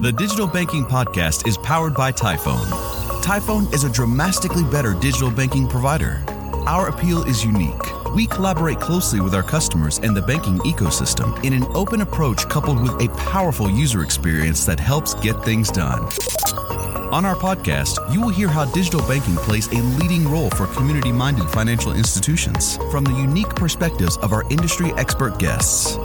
The Digital Banking Podcast is powered by Tyfone. Tyfone is a dramatically better digital banking provider. Our appeal is unique. We collaborate closely with our customers and the banking ecosystem in an open approach coupled with a powerful user experience that helps get things done. On our podcast, you will hear how digital banking plays a leading role for community minded financial institutions from the unique perspectives of our industry expert guests.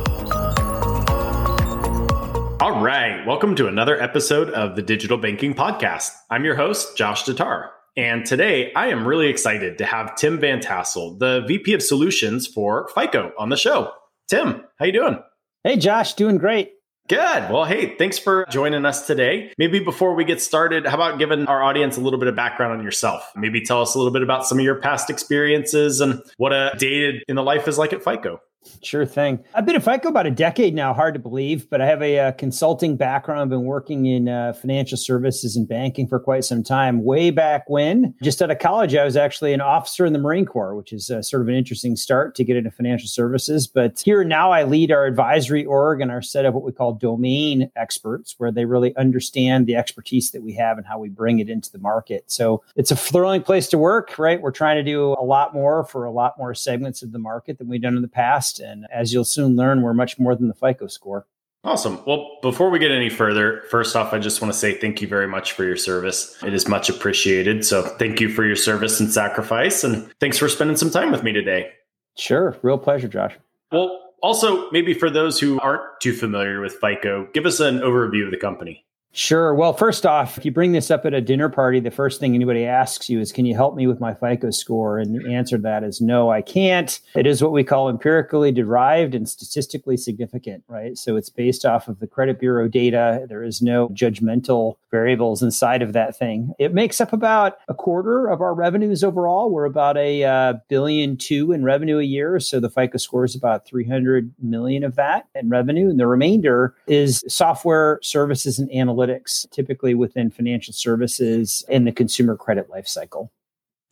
All right. Welcome to another episode of the Digital Banking Podcast. I'm your host, Josh DeTar. And today I am really excited to have Tim Van Tassel, the VP of Solutions for FICO on the show. Tim, how you doing? Hey Josh, doing great. Good. Well, hey, thanks for joining us today. Maybe before we get started, how about giving our audience a little bit of background on yourself? Maybe tell us a little bit about some of your past experiences and what a day in the life is like at FICO. Sure thing. I've been at FICO about a decade now, hard to believe, but I have a, uh, consulting background. I've been working in uh, financial services and banking for quite some time. Way back when, just out of college, I was actually an officer in the Marine Corps, which is uh, sort of an interesting start to get into financial services. But here now, I lead our advisory org and our set of what we call domain experts, where they really understand the expertise that we have and how we bring it into the market. So it's a thrilling place to work, right? We're trying to do a lot more for a lot more segments of the market than we've done in the past. And as you'll soon learn, we're much more than the FICO score. Awesome. Well, before we get any further, first off, I just want to say thank you very much for your service. It is much appreciated. So thank you for your service and sacrifice. And thanks for spending some time with me today. Sure. Real pleasure, Josh. Well, also, maybe for those who aren't too familiar with FICO, give us an overview of the company. Sure. Well, first off, if you bring this up at a dinner party, the first thing anybody asks you is, Can you help me with my FICO score? And the answer to that is no, I can't. It is what we call empirically derived and statistically significant, right? So it's based off of the credit bureau data. There is no judgmental variables inside of that thing. It makes up about a quarter of our revenues overall. We're about a uh, billion two in revenue a year. So the FICO score is about 300 million of that in revenue. And the remainder is software services and analytics analytics, typically within financial services and the consumer credit lifecycle.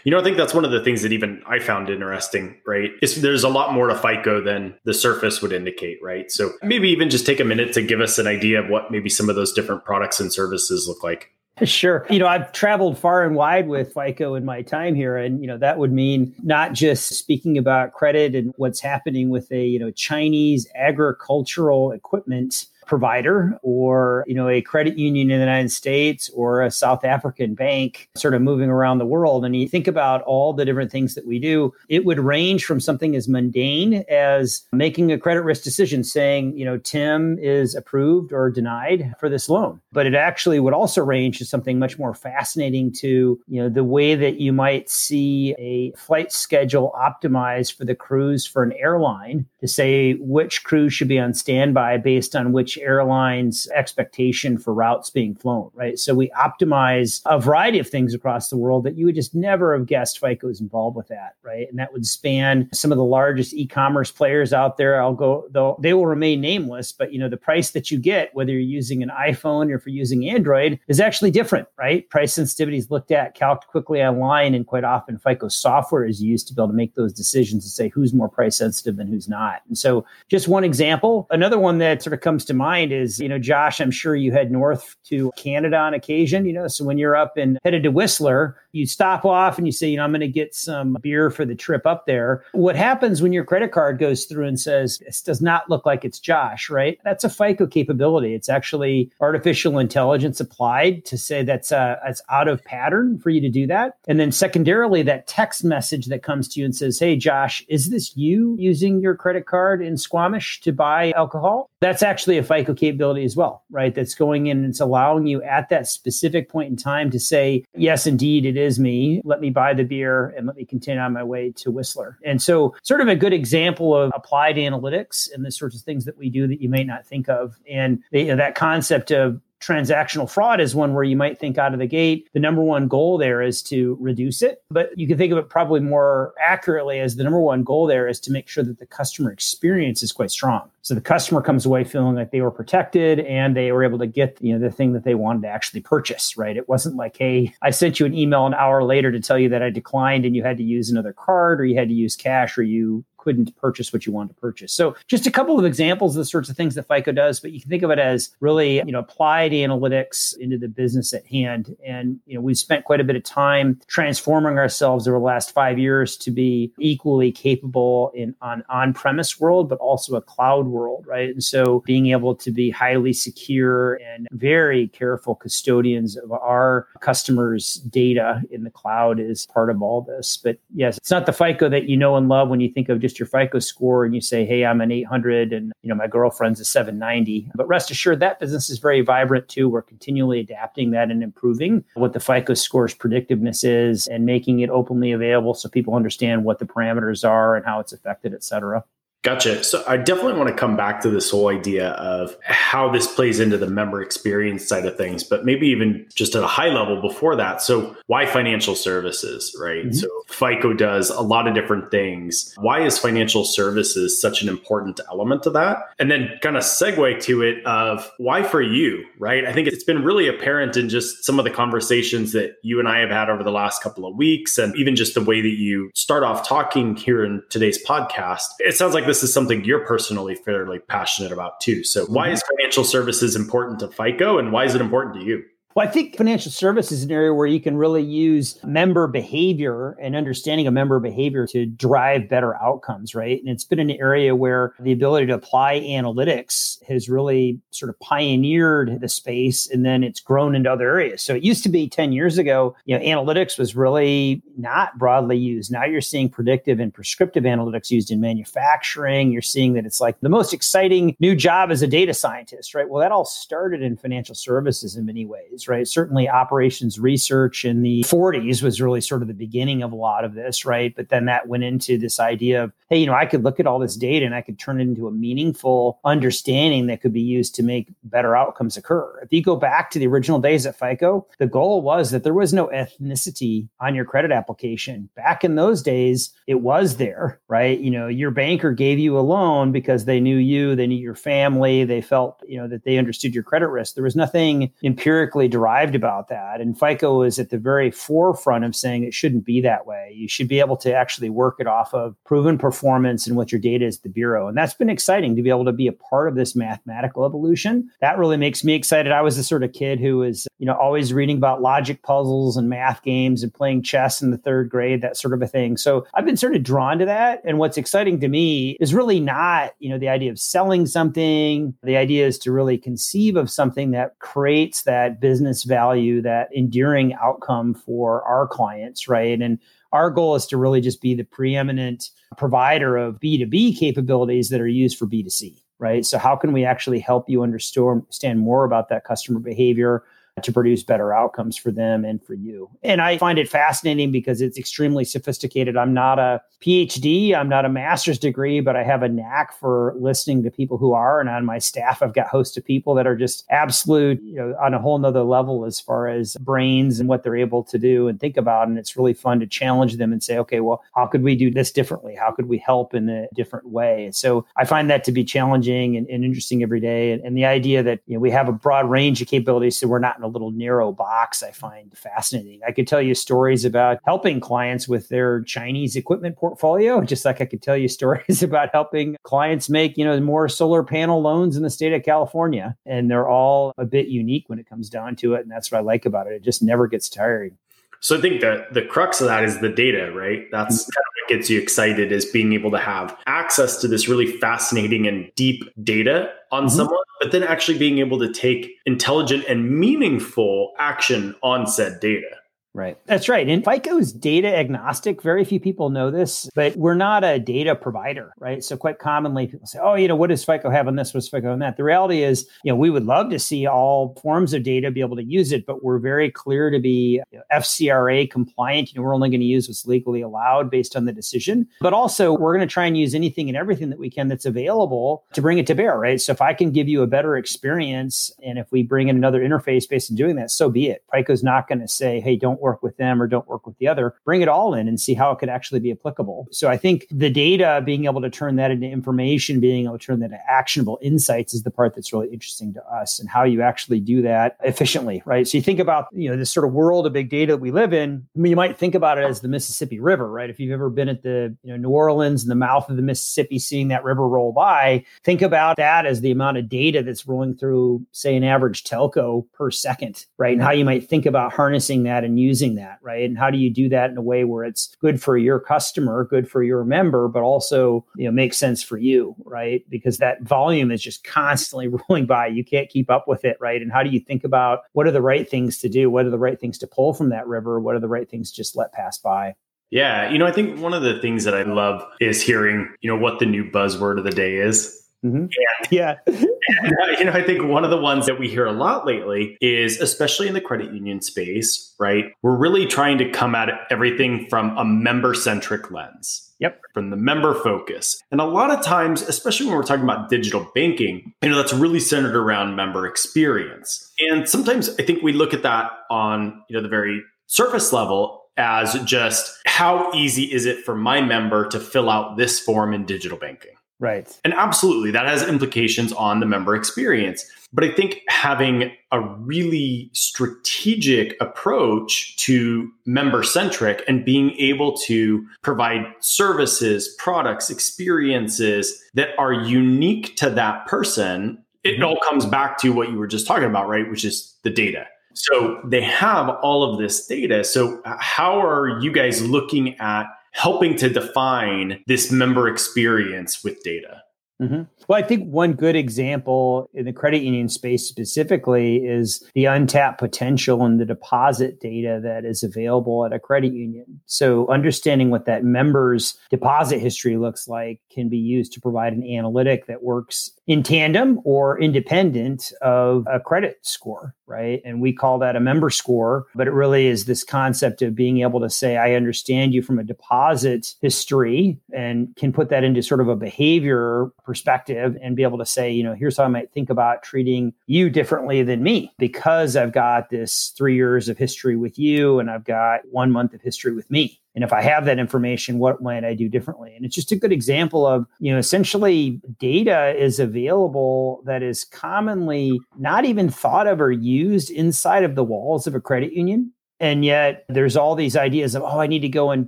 You know, I think that's one of the things that even I found interesting, right? Is there's a lot more to FICO than the surface would indicate, right? So maybe even just take a minute to give us an idea of what maybe some of those different products and services look like. Sure. You know, I've traveled far and wide with FICO in my time here. And, you know, that would mean not just speaking about credit and what's happening with a, you know, Chinese agricultural equipment provider or you know a credit union in the United States or a South African bank sort of moving around the world. And you think about all the different things that we do it would range from something as mundane as making a credit risk decision saying you know Tim is approved or denied for this loan. But it actually would also range to something much more fascinating to you know the way that you might see a flight schedule optimized for the crews for an airline to say which crews should be on standby based on which airline's expectation for routes being flown, right? So we optimize a variety of things across the world that you would just never have guessed FICO is involved with that, right? And that would span some of the largest e-commerce players out there. I'll go, though they will remain nameless, but you know, the price that you get, whether you're using an iPhone or if you're using Android, is actually different, right? Price sensitivity is looked at, calculated quickly online, and quite often FICO software is used to be able to make those decisions to say who's more price sensitive and who's not. And so just one example. Another one that sort of comes to mind mind is, you know, Josh, I'm sure you head north to Canada on occasion, you know, so when you're up and headed to Whistler, you stop off and you say, you know, I'm going to get some beer for the trip up there. What happens when your credit card goes through and says, this does not look like it's Josh, right? That's a FICO capability. It's actually artificial intelligence applied to say that's uh, that's out of pattern for you to do that. And then secondarily, that text message that comes to you and says, hey, Josh, is this you using your credit card in Squamish to buy alcohol? That's actually a FICO capability as well, right? That's going in and it's allowing you at that specific point in time to say, yes, indeed, it is me. Let me buy the beer and let me continue on my way to Whistler. And so, sort of a good example of applied analytics and the sorts of things that we do that you may not think of. And you know, that concept of transactional fraud is one where you might think out of the gate the number one goal there is to reduce it. But you can think of it probably more accurately as the number one goal there is to make sure that the customer experience is quite strong. So the customer comes away feeling like they were protected and they were able to get you know the thing that they wanted to actually purchase right? It wasn't like hey i sent you an email an hour later to tell you that i declined and you had to use another card or you had to use cash or you couldn't purchase what you wanted to purchase. So just a couple of examples of the sorts of things that FICO does, but you can think of it as really, you know, applied analytics into the business at hand. And, you know, we've spent quite a bit of time transforming ourselves over the last five years to be equally capable in on on-premise world, but also a cloud world, right? And so being able to be highly secure and very careful custodians of our customers' data in the cloud is part of all this. But yes, it's not the FICO that you know and love when you think of just your FICO score and you say, hey, I'm an 800 and, you know, my girlfriend's a 790. But rest assured, that business is very vibrant too. We're continually adapting that and improving what the FICO score's predictiveness is and making it openly available so people understand what the parameters are and how it's affected, et cetera. Gotcha. So I definitely want to come back to this whole idea of how this plays into the member experience side of things, but maybe even just at a high level before that. So why financial services, right? Mm-hmm. So FICO does a lot of different things. Why is financial services such an important element to that? And then kind of segue to it of why for you, right? I think it's been really apparent in just some of the conversations that you and I have had over the last couple of weeks and even just the way that you start off talking here in today's podcast. It sounds like this is something you're personally fairly passionate about too. So, why is mm-hmm. financial services important to FICO and why is it important to you? Well, I think financial services is an area where you can really use member behavior and understanding of member behavior to drive better outcomes, right? And it's been an area where the ability to apply analytics has really sort of pioneered the space and then it's grown into other areas. So it used to be 10 years ago, you know, analytics was really not broadly used. Now you're seeing predictive and prescriptive analytics used in manufacturing. You're seeing that it's like the most exciting new job as a data scientist, right? Well, that all started in financial services in many ways right? Certainly operations research in the 40s was really sort of the beginning of a lot of this, right? But then that went into this idea of, hey, you know, I could look at all this data and I could turn it into a meaningful understanding that could be used to make better outcomes occur. If you go back to the original days at FICO, the goal was that there was no ethnicity on your credit application. Back in those days, it was there, right? You know, your banker gave you a loan because they knew you, they knew your family, they felt, you know, that they understood your credit risk. There was nothing empirically derived about that. And FICO is at the very forefront of saying it shouldn't be that way. You should be able to actually work it off of proven performance and what your data is the bureau. And that's been exciting to be able to be a part of this mathematical evolution. That really makes me excited. I was the sort of kid who was, you know, always reading about logic puzzles and math games and playing chess in the third grade, that sort of a thing. So I've been sort of drawn to that. And what's exciting to me is really not, you know, the idea of selling something. The idea is to really conceive of something that creates that business business value, that enduring outcome for our clients, right? And our goal is to really just be the preeminent provider of B2B capabilities that are used for B2C, right? So, how can we actually help you understand more about that customer behavior? To produce better outcomes for them and for you. And I find it fascinating because it's extremely sophisticated. I'm not a PhD, I'm not a master's degree, but I have a knack for listening to people who are. And on my staff, I've got hosts of people that are just absolute, you know, on a whole nother level as far as brains and what they're able to do and think about. And it's really fun to challenge them and say, okay, well, how could we do this differently? How could we help in a different way? So I find that to be challenging and, and interesting every day. And, and the idea that you know, we have a broad range of capabilities, so we're not a little narrow box I find fascinating. I could tell you stories about helping clients with their Chinese equipment portfolio, just like I could tell you stories about helping clients make, you know, more solar panel loans in the state of California. And they're all a bit unique when it comes down to it. And that's what I like about it. It just never gets tiring. So I think that the crux of that is the data, right? That's mm-hmm. kind of what gets you excited is being able to have access to this really fascinating and deep data on mm-hmm. someone, but then actually being able to take intelligent and meaningful action on said data. Right. That's right. And FICO is data agnostic. Very few people know this, but we're not a data provider, right? So quite commonly people say, oh, you know, what does FICO have on this? What's FICO on that? The reality is, you know, we would love to see all forms of data be able to use it, but we're very clear to be you know, FCRA compliant. You know, we're only going to use what's legally allowed based on the decision. But also we're going to try and use anything and everything that we can that's available to bring it to bear, right? So if I can give you a better experience and if we bring in another interface based on doing that, so be it. FICO's not going to say, hey, don't work with them or don't work with the other. Bring it all in and see how it could actually be applicable. So I think the data, being able to turn that into information, being able to turn that into actionable insights is the part that's really interesting to us and how you actually do that efficiently, right? So you think about, you know, this sort of world of big data that we live in. I mean, you might think about it as the Mississippi River, right? If you've ever been at the, you know, New Orleans and the mouth of the Mississippi, seeing that river roll by, think about that as the amount of data that's rolling through, say, an average telco per second, right? And how you might think about harnessing that and using that, right? And how do you do that in a way where it's good for your customer, good for your member, but also, you know, makes sense for you, right? Because that volume is just constantly rolling by. You can't keep up with it, right? And how do you think about what are the right things to do? What are the right things to pull from that river? What are the right things just let pass by? Yeah, you know, I think one of the things that I love is hearing, you know, what the new buzzword of the day is. Mm-hmm. And, yeah. and, uh, you know, I think one of the ones that we hear a lot lately is, especially in the credit union space, right? We're really trying to come at everything from a member centric lens. Yep. From the member focus. And a lot of times, especially when we're talking about digital banking, you know, that's really centered around member experience. And sometimes I think we look at that on, you know, the very surface level as just how easy is it for my member to fill out this form in digital banking? Right. And absolutely, that has implications on the member experience. But I think having a really strategic approach to member centric and being able to provide services, products, experiences that are unique to that person, it mm-hmm. all comes back to what you were just talking about, right? Which is the data. So they have all of this data. So, how are you guys looking at helping to define this member experience with data? Mm-hmm. Well, I think one good example in the credit union space specifically is the untapped potential and the deposit data that is available at a credit union. So, understanding what that member's deposit history looks like can be used to provide an analytic that works in tandem or independent of a credit score, right? And we call that a member score, but it really is this concept of being able to say, I understand you from a deposit history and can put that into sort of a behavior perspective and be able to say, you know, here's how I might think about treating you differently than me because I've got this three years of history with you and I've got one month of history with me. And if I have that information, what might I do differently? And it's just a good example of, you know, essentially data is available that is commonly not even thought of or used inside of the walls of a credit union and yet there's all these ideas of, oh, I need to go and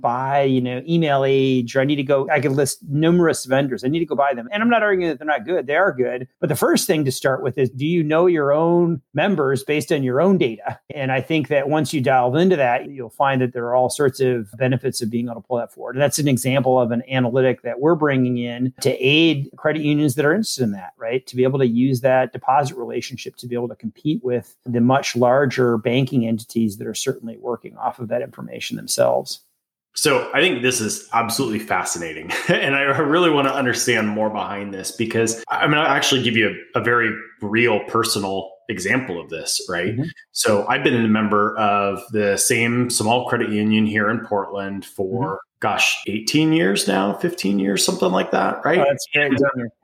buy, you know, Emailage, or I need to go, I could list numerous vendors. I need to go buy them. And I'm not arguing that they're not good. They are good. But the first thing to start with is, do you know your own members based on your own data? And I think that once you delve into that, you'll find that there are all sorts of benefits of being able to pull that forward. And that's an example of an analytic that we're bringing in to aid credit unions that are interested in that, right? To be able to use that deposit relationship to be able to compete with the much larger banking entities that are certainly certainly working off of that information themselves. So I think this is absolutely fascinating. and I really want to understand more behind this because I'm going to actually give you a, a very real personal example of this, right? Mm-hmm. So I've been a member of the same small credit union here in Portland for mm-hmm gosh, 18 years now, 15 years, something like that, right? Oh. And,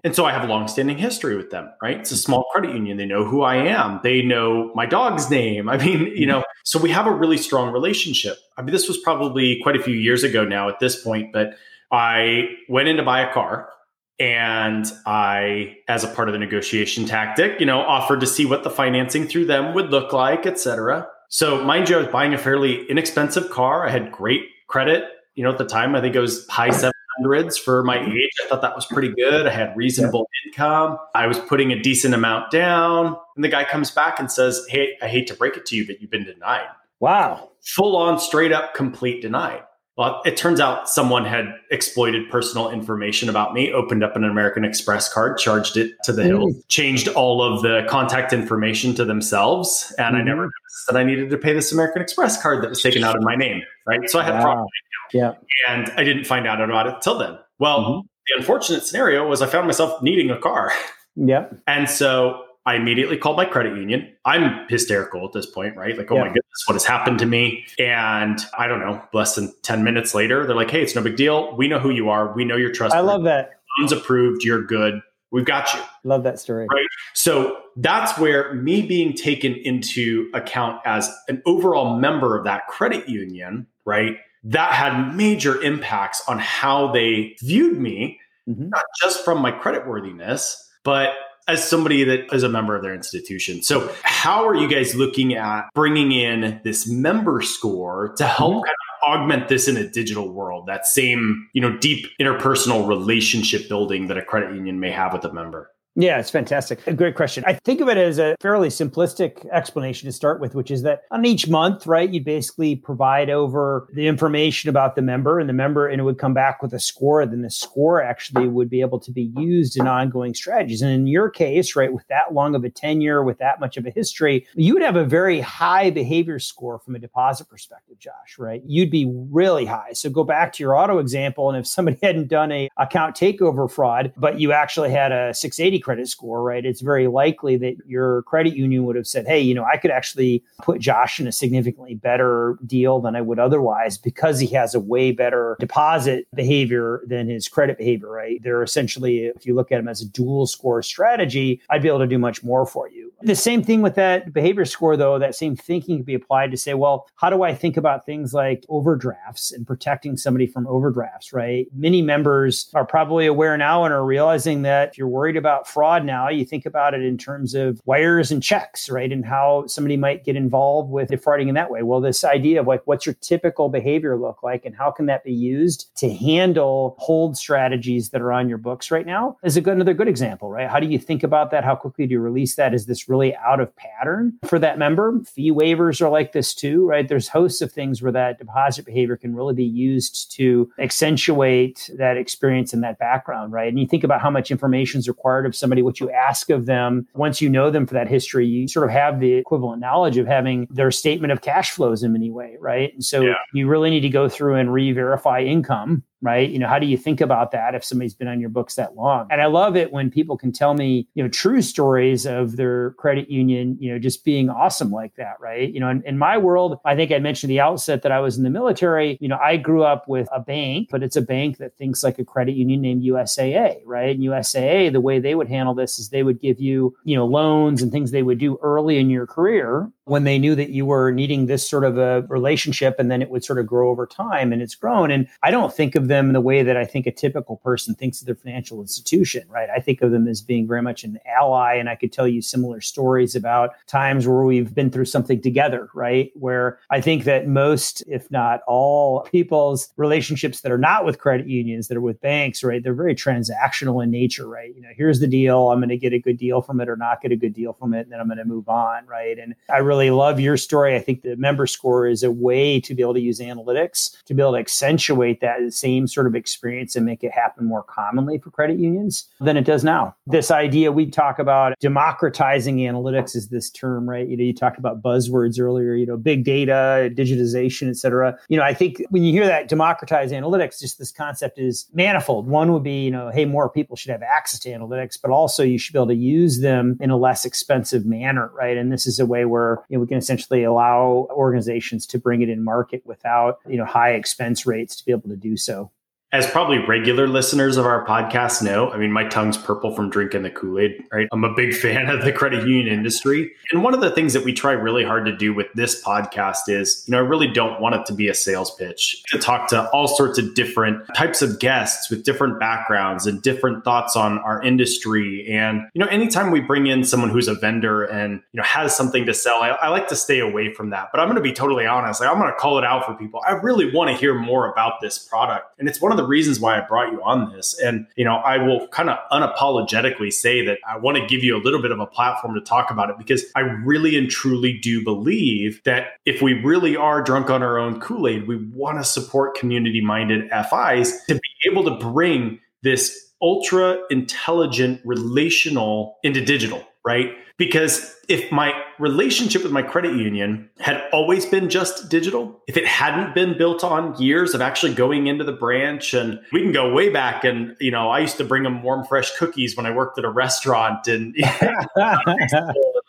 and, so I have a long-standing history with them, right? It's a small credit union. They know who I am. They know my dog's name. I mean, you know, so we have a really strong relationship. I mean, this was probably quite a few years ago now at this point, but I went in to buy a car and I, as a part of the negotiation tactic, you know, offered to see what the financing through them would look like, et cetera. So mind you, I was buying a fairly inexpensive car. I had great credit you know, at the time, I think it was high 700s for my age. I thought that was pretty good. I had reasonable yeah. income. I was putting a decent amount down. And the guy comes back and says, Hey, I hate to break it to you, but you've been denied. Wow. Full on, straight up, complete denied. Well, it turns out someone had exploited personal information about me, opened up an American Express card, charged it to the mm. hill, changed all of the contact information to themselves. And mm-hmm. I never noticed that I needed to pay this American Express card that was taken out of my name. Right. So I had wow. Yeah. And I didn't find out about it till then. Well, mm-hmm. the unfortunate scenario was I found myself needing a car. Yep. And so I immediately called my credit union. I'm hysterical at this point, right? Like, oh yeah. my goodness, what has happened to me? And I don't know, less than 10 minutes later, they're like, hey, it's no big deal. We know who you are. We know you're trustworthy. I love that. Loans approved. You're good. we've got you. Love that story. Right. So that's where me being taken into account as an overall member of that credit union, right? That had major impacts on how they viewed me, mm-hmm. not just from my credit worthiness, but as somebody that is a member of their institution. So, how are you guys looking at bringing in this member score to help mm-hmm. kind of augment this in a digital world? That same, you know, deep interpersonal relationship building that a credit union may have with a member. Yeah, it's fantastic. A great question. I think of it as a fairly simplistic explanation to start with, which is that on each month, right, you'd basically provide over the information about the member and the member, and it would come back with a score. Then the score actually would be able to be used in ongoing strategies. And in your case, right, with that long of a tenure, with that much of a history, you would have a very high behavior score from a deposit perspective, Josh, right? You'd be really high. So go back to your auto example. And if somebody hadn't done a account takeover fraud, but you actually had a 680 credit score, right? It's very likely that your credit union would have said, hey, you know, I could actually put Josh in a significantly better deal than I would otherwise because he has a way better deposit behavior than his credit behavior, right? They're essentially, if you look at them as a dual score strategy, I'd be able to do much more for you. The same thing with that behavior score, though, that same thinking can be applied to say, well, how do I think about things like overdrafts and protecting somebody from overdrafts, right? Many members are probably aware now and are realizing that if you're worried about fraud now, you think about it in terms of wires and checks, right? And how somebody might get involved with defrauding in that way. Well, this idea of like, what's your typical behavior look like and how can that be used to handle hold strategies that are on your books right now is a good, another good example, right? How do you think about that? How quickly do you release that? Is this really out of pattern for that member? Fee waivers are like this too, right? There's hosts of things where that deposit behavior can really be used to accentuate that experience and that background, right? And you think about how much information is required of somebody, what you ask of them. Once you know them for that history, you sort of have the equivalent knowledge of having their statement of cash flows in many way, right? And so yeah. you really need to go through and re-verify income right? You know, how do you think about that if somebody's been on your books that long? And I love it when people can tell me, you know, true stories of their credit union, you know, just being awesome like that, right? You know, in, in my world, I think I mentioned the outset that I was in the military. You know, I grew up with a bank, but it's a bank that thinks like a credit union named USAA, right? And USAA, the way they would handle this is they would give you, you know, loans and things they would do early in your career when they knew that you were needing this sort of a relationship and then it would sort of grow over time and it's grown. And I don't think of them the way that I think a typical person thinks of their financial institution, right? I think of them as being very much an ally. And I could tell you similar stories about times where we've been through something together, right? Where I think that most, if not all people's relationships that are not with credit unions, that are with banks, right? They're very transactional in nature, right? You know, here's the deal. I'm going to get a good deal from it or not get a good deal from it. And then I'm going to move on, right? And I really really love your story. I think the member score is a way to be able to use analytics to be able to accentuate that same sort of experience and make it happen more commonly for credit unions than it does now. This idea we talk about democratizing analytics is this term, right? You know, you talked about buzzwords earlier, you know, big data, digitization, et cetera. You know, I think when you hear that democratize analytics, just this concept is manifold. One would be, you know, hey, more people should have access to analytics, but also you should be able to use them in a less expensive manner, right? And this is a way where you know, we can essentially allow organizations to bring it in market without you know high expense rates to be able to do so as probably regular listeners of our podcast know, I mean, my tongue's purple from drinking the Kool Aid, right? I'm a big fan of the credit union industry. And one of the things that we try really hard to do with this podcast is, you know, I really don't want it to be a sales pitch to talk to all sorts of different types of guests with different backgrounds and different thoughts on our industry. And, you know, anytime we bring in someone who's a vendor and, you know, has something to sell, I, I like to stay away from that. But I'm going to be totally honest. Like, I'm going to call it out for people. I really want to hear more about this product. And it's one of the the reasons why I brought you on this. And, you know, I will kind of unapologetically say that I want to give you a little bit of a platform to talk about it because I really and truly do believe that if we really are drunk on our own Kool Aid, we want to support community minded FIs to be able to bring this ultra intelligent relational into digital, right? Because if my relationship with my credit union had always been just digital, if it hadn't been built on years of actually going into the branch, and we can go way back, and you know, I used to bring them warm, fresh cookies when I worked at a restaurant, and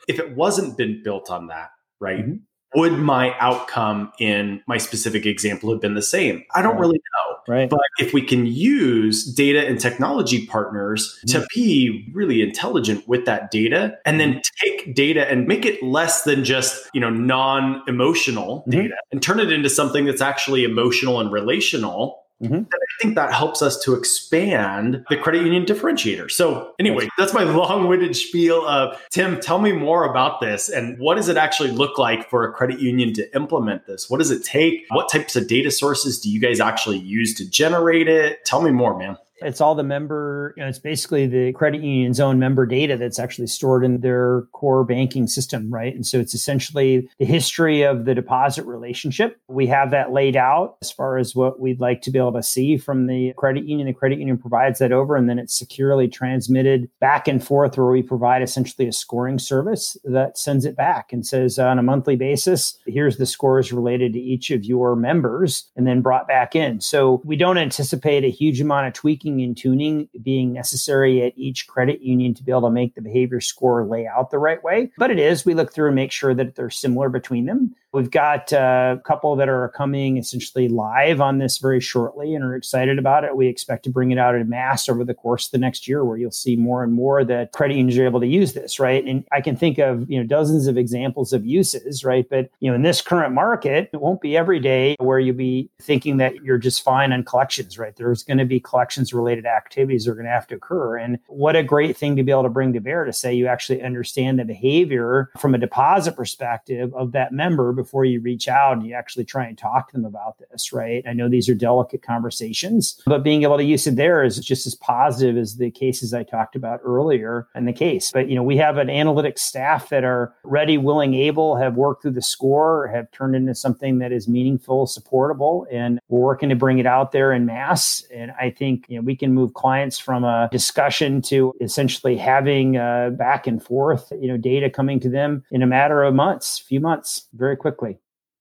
if it wasn't been built on that, right? Mm-hmm. Would my outcome in my specific example have been the same? I don't really know Right. But if we can use data and technology partners mm-hmm. to be really intelligent with that data and then take data and make it less than just, you know, non-emotional mm-hmm. data and turn it into something that's actually emotional and relational, Mm-hmm. And I think that helps us to expand the credit union differentiator. So, anyway, that's my long winded spiel of Tim, tell me more about this and what does it actually look like for a credit union to implement this? What does it take? What types of data sources do you guys actually use to generate it? Tell me more, man. It's all the member, you know, it's basically the credit union's own member data that's actually stored in their core banking system, right? And so it's essentially the history of the deposit relationship. We have that laid out as far as what we'd like to be able to see from the credit union. The credit union provides that over, and then it's securely transmitted back and forth where we provide essentially a scoring service that sends it back and says on a monthly basis, here's the scores related to each of your members, and then brought back in. So we don't anticipate a huge amount of tweaking tweaking and tuning being necessary at each credit union to be able to make the behavior score lay out the right way. But it is, we look through and make sure that they're similar between them. We've got uh, a couple that are coming essentially live on this very shortly and are excited about it. We expect to bring it out in mass over the course of the next year where you'll see more and more that credit unions are able to use this, right? And I can think of, you know, dozens of examples of uses, right? But, you know, in this current market, it won't be every day where you'll be thinking that you're just fine on collections, right? There's going to be collections related activities that are going to have to occur. And what a great thing to be able to bring to bear to say you actually understand the behavior from a deposit perspective of that member before you reach out and you actually try and talk to them about this, right? I know these are delicate conversations, but being able to use it there is just as positive as the cases I talked about earlier in the case. But, you know, we have an analytics staff that are ready, willing, able, have worked through the score, have turned into something that is meaningful, supportable, and we're working to bring it out there in mass. And I think, you know, we can move clients from a discussion to essentially having uh, back and forth, you know, data coming to them in a matter of months, few months, very quickly.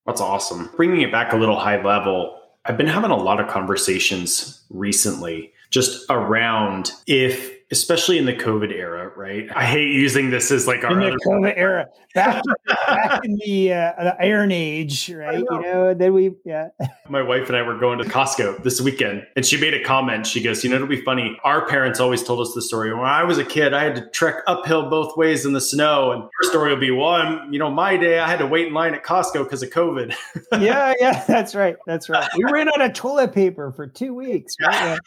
That's awesome. Bringing it back a little high level, I've been having a lot of conversations recently just around if especially in the COVID era, right? I hate using this as like our in the COVID era, back, back in the, uh, the Iron Age, right? Know. You know, then we, yeah. My wife and I were going to Costco this weekend, and she made a comment. She goes, "You know, it'll be funny. Our parents always told us the story. When I was a kid, I had to trek uphill both ways in the snow, and her story will be, well, I'm, you know, my day, I had to wait in line at Costco because of COVID." yeah, yeah, that's right, that's right. We ran out of toilet paper for two weeks. Right?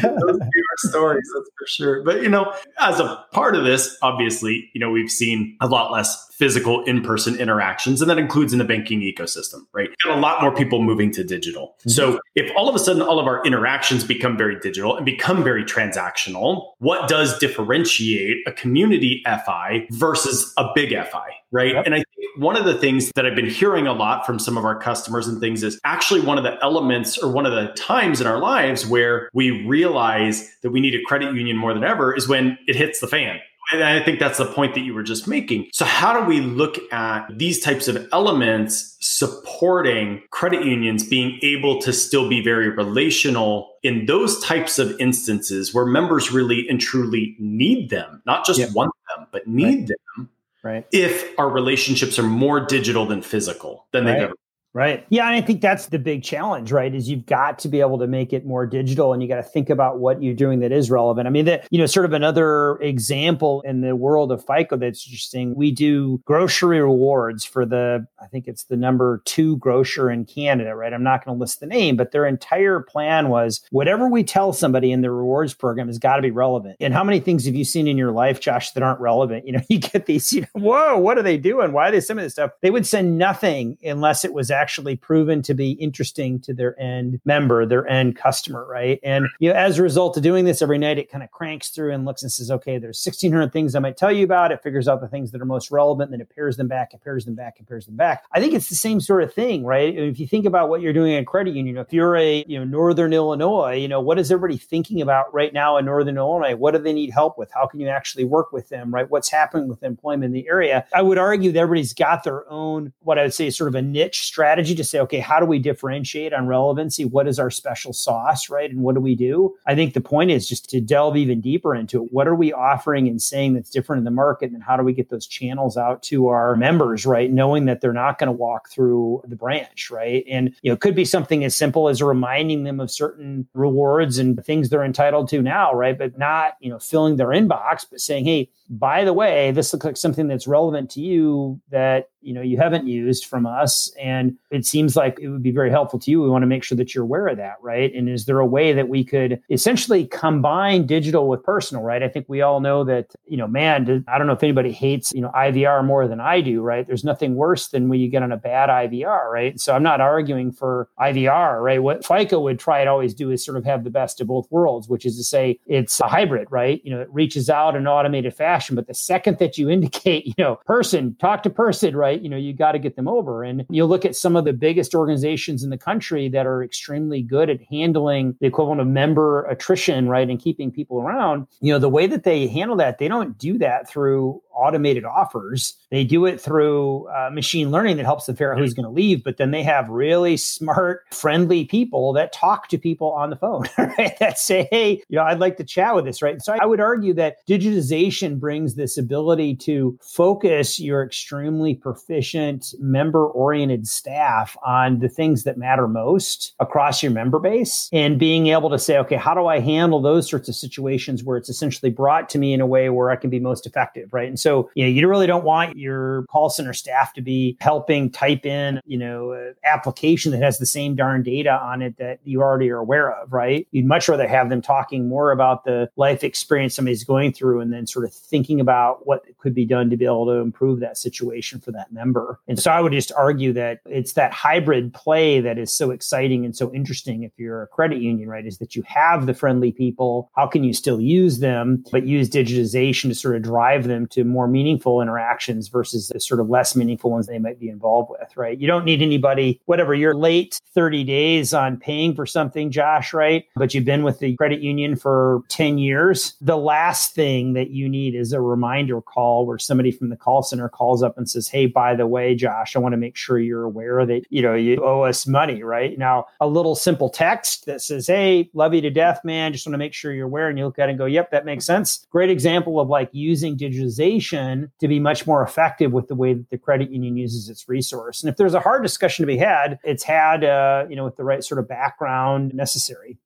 Those are stories, that's for sure. But you know, as a part of this, obviously, you know, we've seen a lot less physical in-person interactions, and that includes in the banking ecosystem, right? Got a lot more people moving to digital. Mm-hmm. So if all of a sudden all of our interactions become very digital and become very transactional, what does differentiate a community FI versus a big FI, right? Yep. And I one of the things that I've been hearing a lot from some of our customers and things is actually one of the elements or one of the times in our lives where we realize that we need a credit union more than ever is when it hits the fan and I think that's the point that you were just making. So, how do we look at these types of elements supporting credit unions being able to still be very relational in those types of instances where members really and truly need them, not just yeah. want them, but need right. them? Right. If our relationships are more digital than physical than they've ever Right. Yeah. And I think that's the big challenge, right? Is you've got to be able to make it more digital and you got to think about what you're doing that is relevant. I mean, that, you know, sort of another example in the world of FICO that's interesting. We do grocery rewards for the, I think it's the number two grocer in Canada, right? I'm not going to list the name, but their entire plan was whatever we tell somebody in the rewards program has got to be relevant. And how many things have you seen in your life, Josh, that aren't relevant? You know, you get these, you know, whoa, what are they doing? Why are they sending this stuff? They would send nothing unless it was proven to be interesting to their end member, their end customer, right? And you know, as a result of doing this every night, it kind of cranks through and looks and says, okay, there's 1,600 things I might tell you about. It figures out the things that are most relevant, then it pairs them back, it pairs them back, it pairs them back. I think it's the same sort of thing, right? If you think about what you're doing in credit union, if you're a you know Northern Illinois, you know what is everybody thinking about right now in Northern Illinois? What do they need help with? How can you actually work with them, right? What's happening with employment in the area? I would argue that everybody's got their own what I would say is sort of a niche strategy strategy to say, okay, how do we differentiate on relevancy? What is our special sauce, right? And what do we do? I think the point is just to delve even deeper into it. What are we offering and saying that's different in the market? And how do we get those channels out to our members, right? Knowing that they're not going to walk through the branch, right? And, you know, it could be something as simple as reminding them of certain rewards and things they're entitled to now, right? But not, you know, filling their inbox, but saying, hey, by the way, this looks like something that's relevant to you that you know you haven't used from us and it seems like it would be very helpful to you. We want to make sure that you're aware of that right? And is there a way that we could essentially combine digital with personal right? I think we all know that you know man i don't know if anybody hates you know ivr more than i do right? There's nothing worse than when you get on a bad ivr right? So i'm not arguing for ivr right? What fico would try to always do is sort of have the best of both worlds which is to say it's a hybrid right? You know it reaches out in automated fashion but the second that you indicate you know person talk to person right? Right? You know, you got to get them over. And you'll look at some of the biggest organizations in the country that are extremely good at handling the equivalent of member attrition, right? And keeping people around. You know, the way that they handle that, they don't do that through automated offers. They do it through uh, machine learning that helps them figure out who's going to leave. But then they have really smart, friendly people that talk to people on the phone, right? That say, hey, you know, I'd like to chat with this, right? So I would argue that digitization brings this ability to focus your extremely proficient, member oriented staff on the things that matter most across your member base and being able to say, okay, how do I handle those sorts of situations where it's essentially brought to me in a way where I can be most effective, right? And so, you know, you really don't want your call center staff to be helping type in, you know, application that has the same darn data on it that you already are aware of, right? You'd much rather have them talking more about the life experience somebody's going through and then sort of thinking about what could be done to be able to improve that situation for that member. And so I would just argue that it's that hybrid play that is so exciting and so interesting if you're a credit union, right? Is that you have the friendly people. How can you still use them, but use digitization to sort of drive them to more meaningful interactions versus the sort of less meaningful ones they might be involved with, right? You don't need anybody, whatever, you're late 30 days on paying for something, Josh, right? But you've been with the credit union for 10 years. The last thing that you need is a reminder call where somebody from the call center calls up and says, Hey, by the way, Josh, I want to make sure you're aware that, you know, you owe us money, right? Now, a little simple text that says, Hey, love you to death, man. Just want to make sure you're aware. And you look at it and go, Yep, that makes sense. Great example of like using digitization to be much more effective with the way that the credit union uses its resource. And if there's a hard discussion to be had, it's had, uh, you know, with the right sort of background necessary.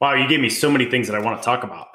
Wow, you gave me so many things that I want to talk about.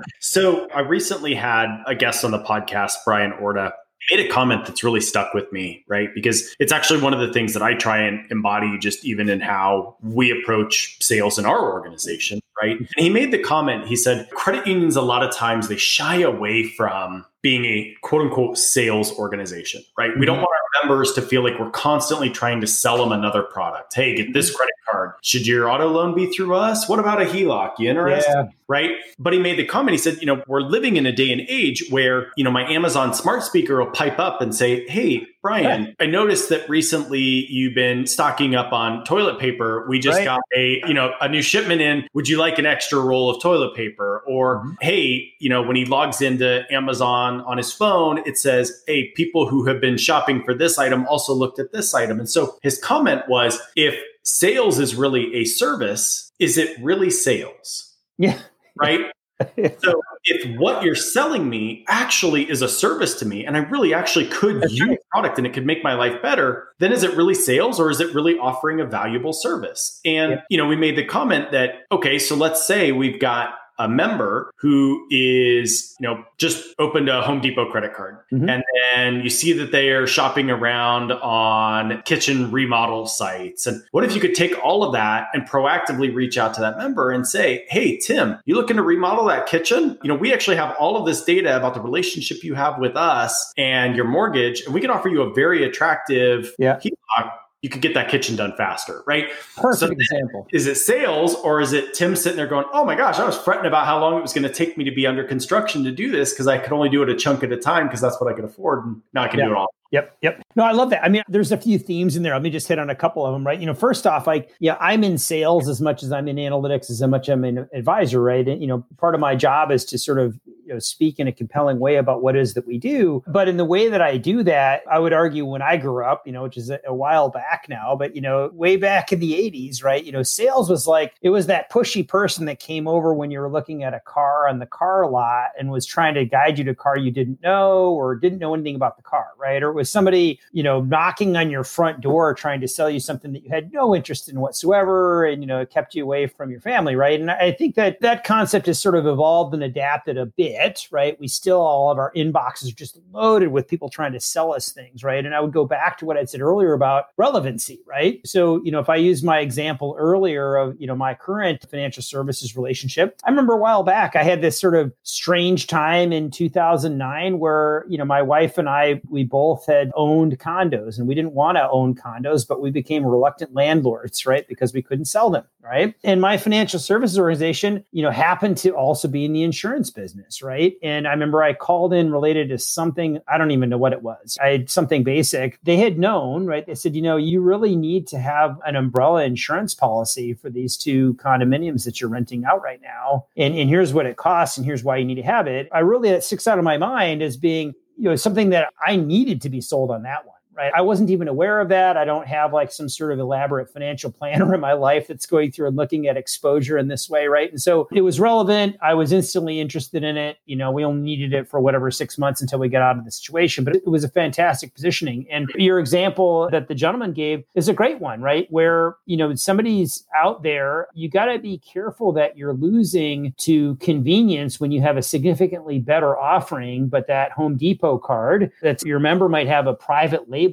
so I recently had a guest on the podcast, Brian Orta, made a comment that's really stuck with me, right? Because it's actually one of the things that I try and embody just even in how we approach sales in our organization, right? And he made the comment, he said, credit unions, a lot of times they shy away from being a quote unquote sales organization, right? We don't mm-hmm. want our members to feel like we're constantly trying to sell them another product. Hey, get this mm-hmm. credit card. Should your auto loan be through us? What about a HELOC? You interested? Yeah. Right. But he made the comment, he said, you know, we're living in a day and age where, you know, my Amazon smart speaker will pipe up and say, Hey, Brian, I noticed that recently you've been stocking up on toilet paper. We just right. got a, you know, a new shipment in. Would you like an extra roll of toilet paper? Or, mm-hmm. hey, you know, when he logs into Amazon on his phone, it says, Hey, people who have been shopping for this item also looked at this item. And so his comment was, If sales is really a service, is it really sales? Yeah. Right. so if what you're selling me actually is a service to me and I really actually could That's use right. product and it could make my life better, then is it really sales or is it really offering a valuable service? And yeah. you know, we made the comment that okay, so let's say we've got a member who is, you know, just opened a Home Depot credit card. Mm-hmm. And then you see that they are shopping around on kitchen remodel sites. And what if you could take all of that and proactively reach out to that member and say, Hey, Tim, you looking to remodel that kitchen? You know, we actually have all of this data about the relationship you have with us and your mortgage, and we can offer you a very attractive yeah. HELOC you could get that kitchen done faster, right? Perfect so example. Is it sales or is it Tim sitting there going, "Oh my gosh, I was fretting about how long it was going to take me to be under construction to do this because I could only do it a chunk at a time because that's what I could afford, and now I can yeah. do it all." Yep. Yep. No, I love that. I mean, there's a few themes in there. Let me just hit on a couple of them, right? You know, first off, like, yeah, I'm in sales as much as I'm in analytics, as much as I'm an advisor, right? And, you know, part of my job is to sort of you know, speak in a compelling way about what it is that we do. But in the way that I do that, I would argue when I grew up, you know, which is a, a while back now, but you know, way back in the 80s, right? You know, sales was like it was that pushy person that came over when you were looking at a car on the car lot and was trying to guide you to a car you didn't know or didn't know anything about the car, right? Or it was somebody, you know, knocking on your front door trying to sell you something that you had no interest in whatsoever and you know, it kept you away from your family, right? And I think that that concept has sort of evolved and adapted a bit, right? We still all of our inboxes are just loaded with people trying to sell us things, right? And I would go back to what I said earlier about relevancy, right? So, you know, if I use my example earlier of, you know, my current financial services relationship, I remember a while back I had this sort of strange time in 2009 where, you know, my wife and I we both had owned condos and we didn't want to own condos, but we became reluctant landlords, right? Because we couldn't sell them, right? And my financial services organization, you know, happened to also be in the insurance business, right? And I remember I called in related to something, I don't even know what it was. I had something basic. They had known, right? They said, you know, you really need to have an umbrella insurance policy for these two condominiums that you're renting out right now. And, and here's what it costs and here's why you need to have it. I really, that sticks out of my mind as being, you know, something that I needed to be sold on that one right? I wasn't even aware of that. I don't have like some sort of elaborate financial planner in my life that's going through and looking at exposure in this way, right? And so it was relevant. I was instantly interested in it. You know, we only needed it for whatever six months until we got out of the situation, but it was a fantastic positioning. And your example that the gentleman gave is a great one, right? Where, you know, somebody's out there, you got to be careful that you're losing to convenience when you have a significantly better offering, but that Home Depot card that your member might have a private label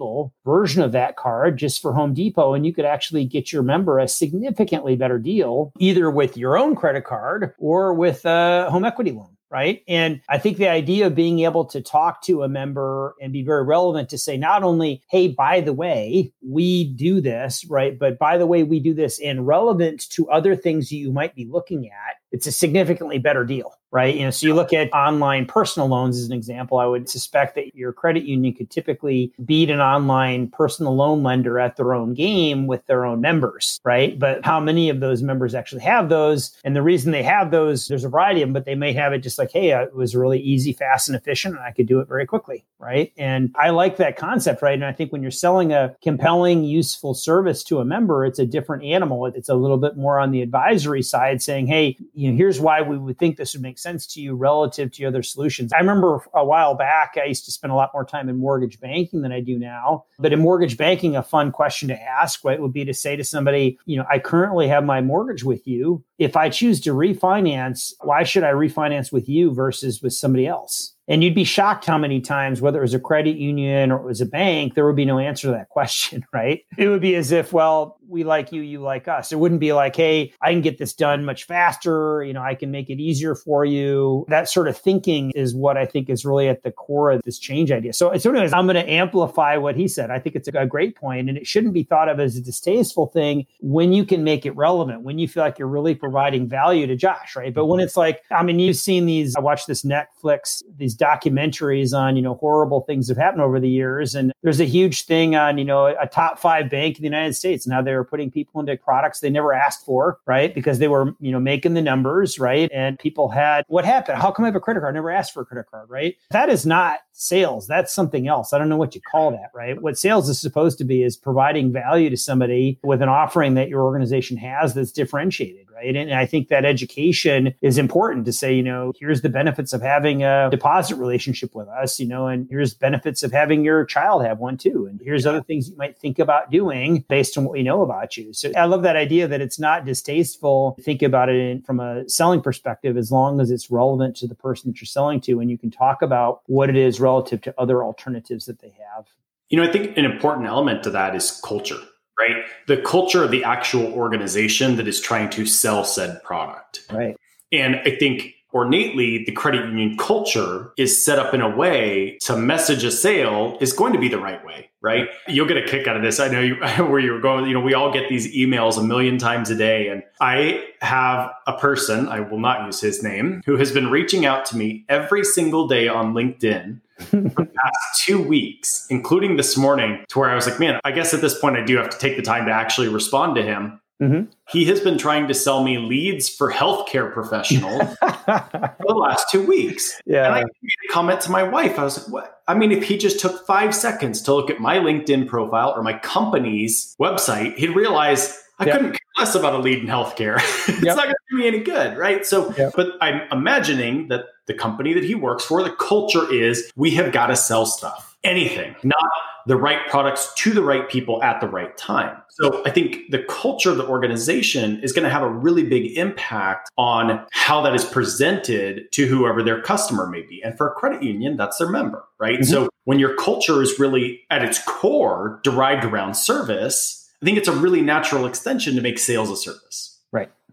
version of that card just for Home Depot. And you could actually get your member a significantly better deal, either with your own credit card or with a home equity loan right? And I think the idea of being able to talk to a member and be very relevant to say, not only, hey, by the way, we do this, right? But by the way, we do this and relevant to other things you might be looking at, it's a significantly better deal right? You know, so you look at online personal loans as an example. I would suspect that your credit union could typically beat an online personal loan lender at their own game with their own members, right? But how many of those members actually have those? And the reason they have those, there's a variety of them, but they may have it just like, hey, it was really easy, fast, and efficient, and I could do it very quickly, right? And I like that concept, right? And I think when you're selling a compelling, useful service to a member, it's a different animal. It's a little bit more on the advisory side, saying, hey, you know, here's why we would think this would make sense to you relative to other solutions. I remember a while back, I used to spend a lot more time in mortgage banking than I do now. But in mortgage banking, a fun question to ask right, would be to say to somebody, you know, I currently have my mortgage with you. If I choose to refinance, why should I refinance with you versus with somebody else? And you'd be shocked how many times, whether it was a credit union or it was a bank, there would be no answer to that question, right? It would be as if, well, we like you, you like us. It wouldn't be like, hey, I can get this done much faster. You know, I can make it easier for you. That sort of thinking is what I think is really at the core of this change idea. So, so anyways, I'm going to amplify what he said. I think it's a great point, and it shouldn't be thought of as a distasteful thing when you can make it relevant, when you feel like you're really providing value to Josh, right? But when it's like, I mean, you've seen these, I watched this Netflix, these documentaries on, you know, horrible things that have happened over the years. And there's a huge thing on, you know, a top five bank in the United States and how they're putting people into products they never asked for, right? Because they were, you know, making the numbers, right? And people had, what happened? How come I have a credit card? I never asked for a credit card, right? That is not sales. That's something else. I don't know what you call that, right? What sales is supposed to be is providing value to somebody with an offering that your organization has that's differentiated, right? And I think that education is important to say, you know, here's the benefits of having a deposit relationship with us, you know, and here's benefits of having your child have one too. And here's other things you might think about doing based on what we know about you. So I love that idea that it's not distasteful. To think about it in, from a selling perspective, as long as it's relevant to the person that you're selling to and you can talk about what it is relative to other alternatives that they have. You know, I think an important element to that is culture, right? The culture of the actual organization that is trying to sell said product. Right. And I think ornately the credit union culture is set up in a way to message a sale is going to be the right way right you'll get a kick out of this i know you, where you were going you know we all get these emails a million times a day and i have a person i will not use his name who has been reaching out to me every single day on linkedin for the past two weeks including this morning to where i was like man i guess at this point i do have to take the time to actually respond to him Mm-hmm. He has been trying to sell me leads for healthcare professionals for the last two weeks. Yeah. And I made a comment to my wife. I was like, what? I mean, if he just took five seconds to look at my LinkedIn profile or my company's website, he'd realize I yep. couldn't care less about a lead in healthcare. it's yep. not going to do me any good, right? So, yep. but I'm imagining that the company that he works for, the culture is we have got to sell stuff, anything, not the right products to the right people at the right time. So I think the culture of the organization is going to have a really big impact on how that is presented to whoever their customer may be. And for a credit union, that's their member, right? Mm-hmm. So when your culture is really at its core derived around service, I think it's a really natural extension to make sales a service.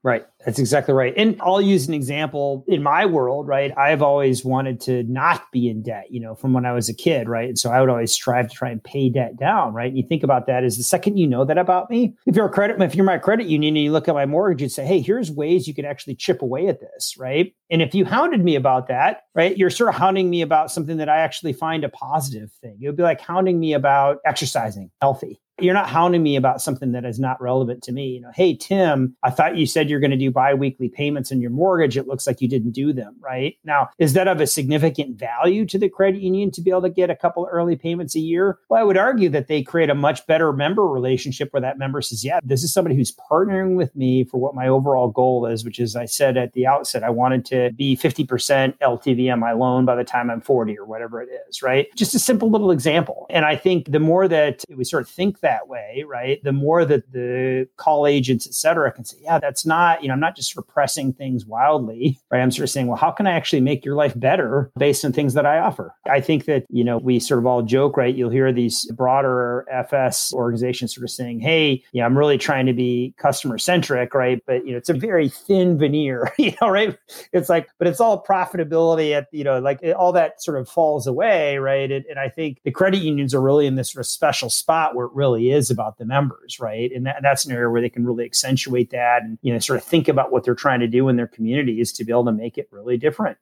Right. That's exactly right. And I'll use an example in my world, right? I've always wanted to not be in debt, you know, from when I was a kid, right? And so I would always strive to try and pay debt down, right? And you think about that is the second you know that about me, if you're a credit, if you're my credit union and you look at my mortgage, you'd say, hey, here's ways you can actually chip away at this, right? And if you hounded me about that, right, you're sort of hounding me about something that I actually find a positive thing. It would be like hounding me about exercising healthy, you're not hounding me about something that is not relevant to me. You know, hey Tim, I thought you said you're going to do biweekly payments on your mortgage. It looks like you didn't do them, right? Now, is that of a significant value to the credit union to be able to get a couple early payments a year? Well, I would argue that they create a much better member relationship where that member says, "Yeah, this is somebody who's partnering with me for what my overall goal is, which is I said at the outset I wanted to be 50% LTV on my loan by the time I'm 40 or whatever it is, right? Just a simple little example. And I think the more that we sort of think that that way, right? The more that the call agents, et cetera, can say, yeah, that's not, you know, I'm not just repressing things wildly, right? I'm sort of saying, well, how can I actually make your life better based on things that I offer? I think that, you know, we sort of all joke, right? You'll hear these broader FS organizations sort of saying, hey, yeah, I'm really trying to be customer centric, right? But, you know, it's a very thin veneer, you know, right? It's like, but it's all profitability at, you know, like it, all that sort of falls away, right? And I think the credit unions are really in this sort of special spot where it really really is about the members, right? And that, that's an area where they can really accentuate that and you know sort of think about what they're trying to do in their communities to be able to make it really different.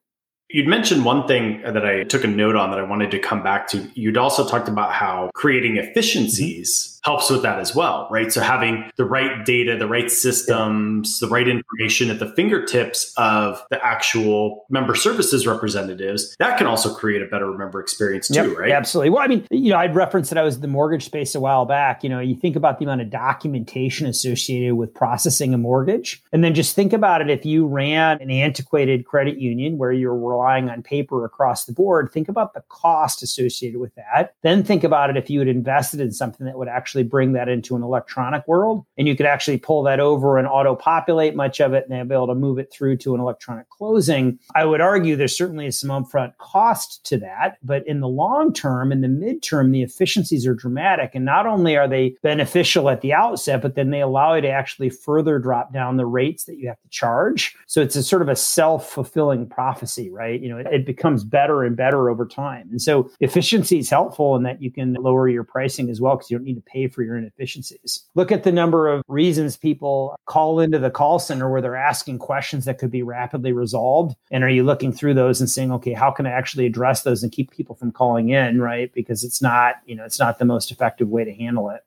You'd mentioned one thing that I took a note on that I wanted to come back to. You'd also talked about how creating efficiencies mm-hmm. helps with that as well, right? So having the right data, the right systems, the right information at the fingertips of the actual member services representatives, that can also create a better member experience too, yep, right? Absolutely. Well, I mean, you know, I'd referenced that I was in the mortgage space a while back. You know, you think about the amount of documentation associated with processing a mortgage, and then just think about it if you ran an antiquated credit union where you're relying on paper across the board, think about the cost associated with that. Then think about it if you had invested in something that would actually bring that into an electronic world. And you could actually pull that over and auto populate much of it and be able to move it through to an electronic closing. I would argue there certainly some upfront cost to that. But in the long term, in the midterm, the efficiencies are dramatic. And not only are they beneficial at the outset, but then they allow you to actually further drop down the rates that you have to charge. So it's a sort of a self fulfilling prophecy, right? You know, it, it becomes better and better over time. And so efficiency is helpful in that you can lower your pricing as well because you don't need to pay pay for your inefficiencies. Look at the number of reasons people call into the call center where they're asking questions that could be rapidly resolved. And are you looking through those and saying, okay, how can I actually address those and keep people from calling in, right? Because it's not, you know, it's not the most effective way to handle it.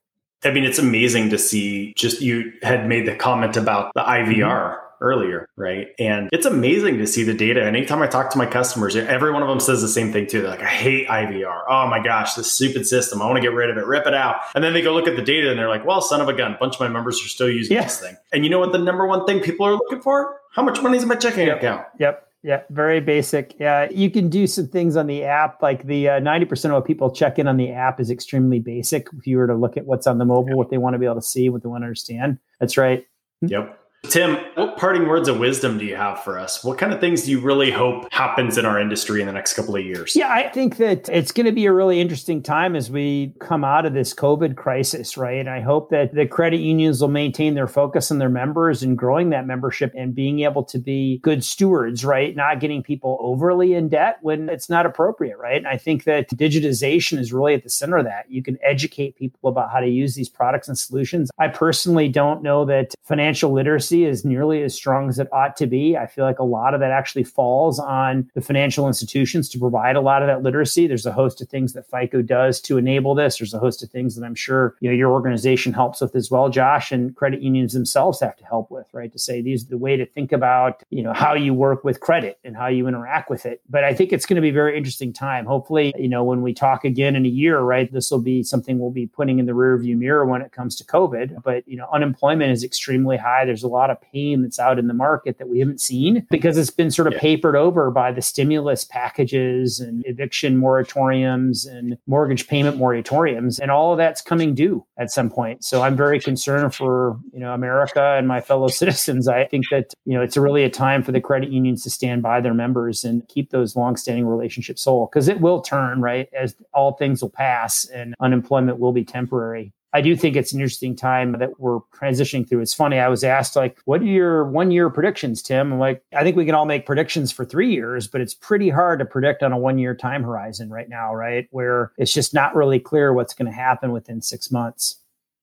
I mean, it's amazing to see just you had made the comment about the IVR. Mm-hmm. Earlier, right? And it's amazing to see the data. And anytime I talk to my customers, every one of them says the same thing too. They're like, I hate IVR. Oh my gosh, this stupid system. I want to get rid of it, rip it out. And then they go look at the data and they're like, well, son of a gun, a bunch of my members are still using yeah. this thing. And you know what the number one thing people are looking for? How much money is in my checking yep. account? Yep. Yeah, very basic. Yeah, you can do some things on the app. Like the uh, ninety percent of what people check in on the app is extremely basic. If you were to look at what's on the mobile, what they want to be able to see, what they want to understand, that's right. Yep. Tim, what parting words of wisdom do you have for us? What kind of things do you really hope happens in our industry in the next couple of years? Yeah, I think that it's going to be a really interesting time as we come out of this COVID crisis, right? And I hope that the credit unions will maintain their focus on their members and growing that membership and being able to be good stewards, right? Not getting people overly in debt when it's not appropriate, right? And I think that digitization is really at the center of that. You can educate people about how to use these products and solutions. I personally don't know that financial literacy is nearly as strong as it ought to be. I feel like a lot of that actually falls on the financial institutions to provide a lot of that literacy. There's a host of things that FICO does to enable this. There's a host of things that I'm sure you know your organization helps with as well, Josh, and credit unions themselves have to help with, right? To say these are the way to think about you know how you work with credit and how you interact with it. But I think it's going to be a very interesting time. Hopefully, you know, when we talk again in a year, right, this will be something we'll be putting in the rearview mirror when it comes to COVID. But you know, unemployment is extremely high. There's a lot of pain that's out in the market that we haven't seen because it's been sort of yeah. papered over by the stimulus packages and eviction moratoriums and mortgage payment moratoriums, and all of that's coming due at some point. So I'm very concerned for you know America and my fellow citizens. I think that you know it's really a time for the credit unions to stand by their members and keep those longstanding relationships whole because it will turn right as all things will pass and unemployment will be temporary. I do think it's an interesting time that we're transitioning through. It's funny. I was asked, like, what are your one year predictions, Tim? I'm like, I think we can all make predictions for three years, but it's pretty hard to predict on a one year time horizon right now, right? Where it's just not really clear what's going to happen within six months.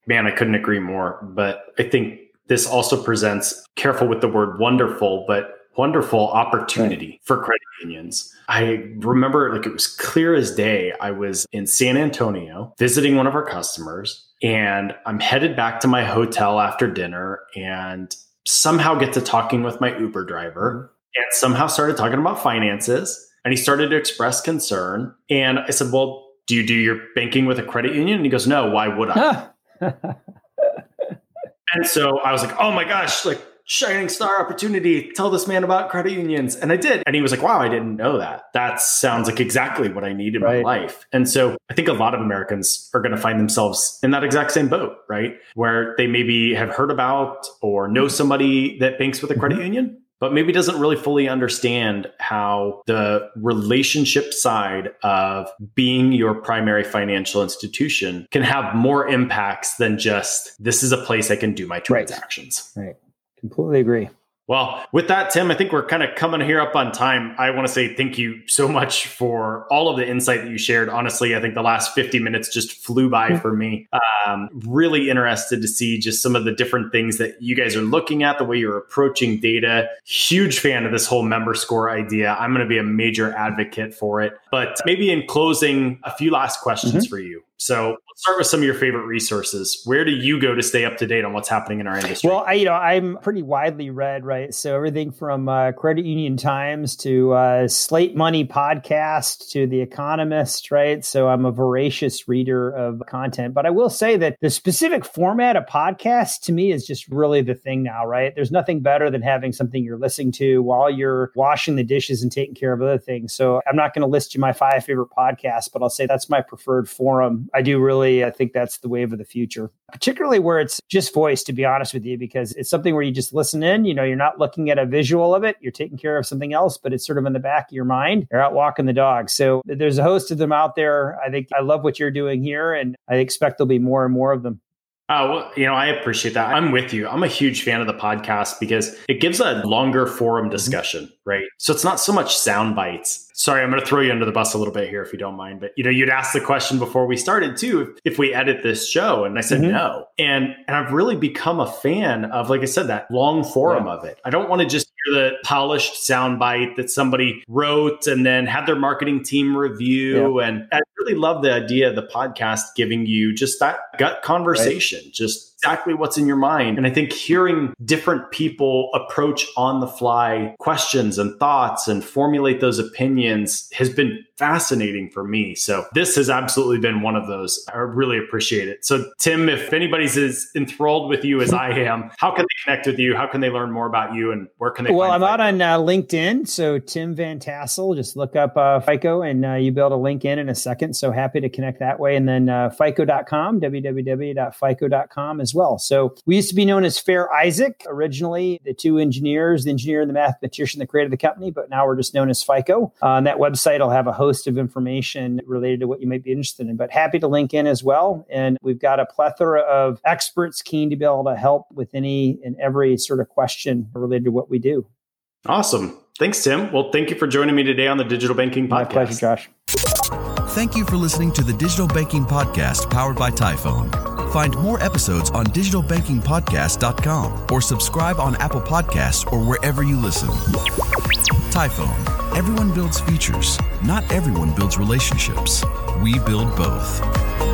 Man, I couldn't agree more. But I think this also presents careful with the word wonderful, but wonderful opportunity right. for credit unions. I remember like it was clear as day. I was in San Antonio visiting one of our customers and I'm headed back to my hotel after dinner and somehow get to talking with my Uber driver mm-hmm. and somehow started talking about finances and he started to express concern and I said, "Well, do you do your banking with a credit union?" And he goes, "No, why would I?" and so I was like, "Oh my gosh, like shining star opportunity. Tell this man about credit unions. And I did. And he was like, wow, I didn't know that. That sounds like exactly what I need in right. my life. And so I think a lot of Americans are going to find themselves in that exact same boat, right? Where they maybe have heard about or know somebody that banks with a credit mm-hmm. union. But maybe doesn't really fully understand how the relationship side of being your primary financial institution can have more impacts than just this is a place I can do my transactions. Right. right. Completely agree. Well, with that, Tim, I think we're kind of coming here up on time. I want to say thank you so much for all of the insight that you shared. Honestly, I think the last 50 minutes just flew by for me. Um, really interested to see just some of the different things that you guys are looking at, the way you're approaching data. Huge fan of this whole member score idea. I'm going to be a major advocate for it. But maybe in closing, a few last questions mm-hmm. for you. So start with some of your favorite resources. Where do you go to stay up to date on what's happening in our industry? Well, I, you know, I'm pretty widely read, right? So everything from uh, Credit Union Times to uh, Slate Money podcast to The Economist, right? So I'm a voracious reader of content. But I will say that the specific format of podcast to me is just really the thing now, right? There's nothing better than having something you're listening to while you're washing the dishes and taking care of other things. So I'm not going to list you my five favorite podcasts, but I'll say that's my preferred forum I do really I think that's the wave of the future, particularly where it's just voice, to be honest with you, because it's something where you just listen in. You know, you're not looking at a visual of it, you're taking care of something else, but it's sort of in the back of your mind. You're out walking the dog. So there's a host of them out there. I think I love what you're doing here, and I expect there'll be more and more of them. Oh, well, you know, I appreciate that. I'm with you. I'm a huge fan of the podcast because it gives a longer forum mm-hmm. discussion, right? So it's not so much sound bites sorry, I'm going to throw you under the bus a little bit here if you don't mind. But you know, you'd asked the question before we started too, if, if we edit this show, and I said mm-hmm. no. And and I've really become a fan of, like I said, that long forum yeah. of it. I don't want to just hear the polished soundbite that somebody wrote and then had their marketing team review. Yeah. And I really love the idea of the podcast giving you just that gut conversation, right. just exactly what's in your mind. And I think hearing different people approach on the fly questions and thoughts and formulate those opinions has been fascinating for me. So this has absolutely been one of those. I really appreciate it. So Tim, if anybody's as enthralled with you as I am, how can they connect with you? How can they learn more about you and where can they? Well, I'm out on uh, LinkedIn. So Tim Van Tassel, just look up uh, FICO and uh, you build a link in in a second. So happy to connect that way. And then uh, FICO.com, www.fico.com as well. So we used to be known as Fair Isaac originally, the two engineers, the engineer and the mathematician that created the company, but now we're just known as FICO. Uh, on that website, I'll have a host host of information related to what you might be interested in. But happy to link in as well. And we've got a plethora of experts keen to be able to help with any and every sort of question related to what we do. Awesome. Thanks, Tim. Well, thank you for joining me today on the Digital Banking Podcast. My pleasure, Josh. Thank you for listening to the Digital Banking Podcast powered by Tyfone. Find more episodes on digitalbankingpodcast.com or subscribe on Apple Podcasts or wherever you listen. Tyfone. Everyone builds features, not everyone builds relationships. We build both.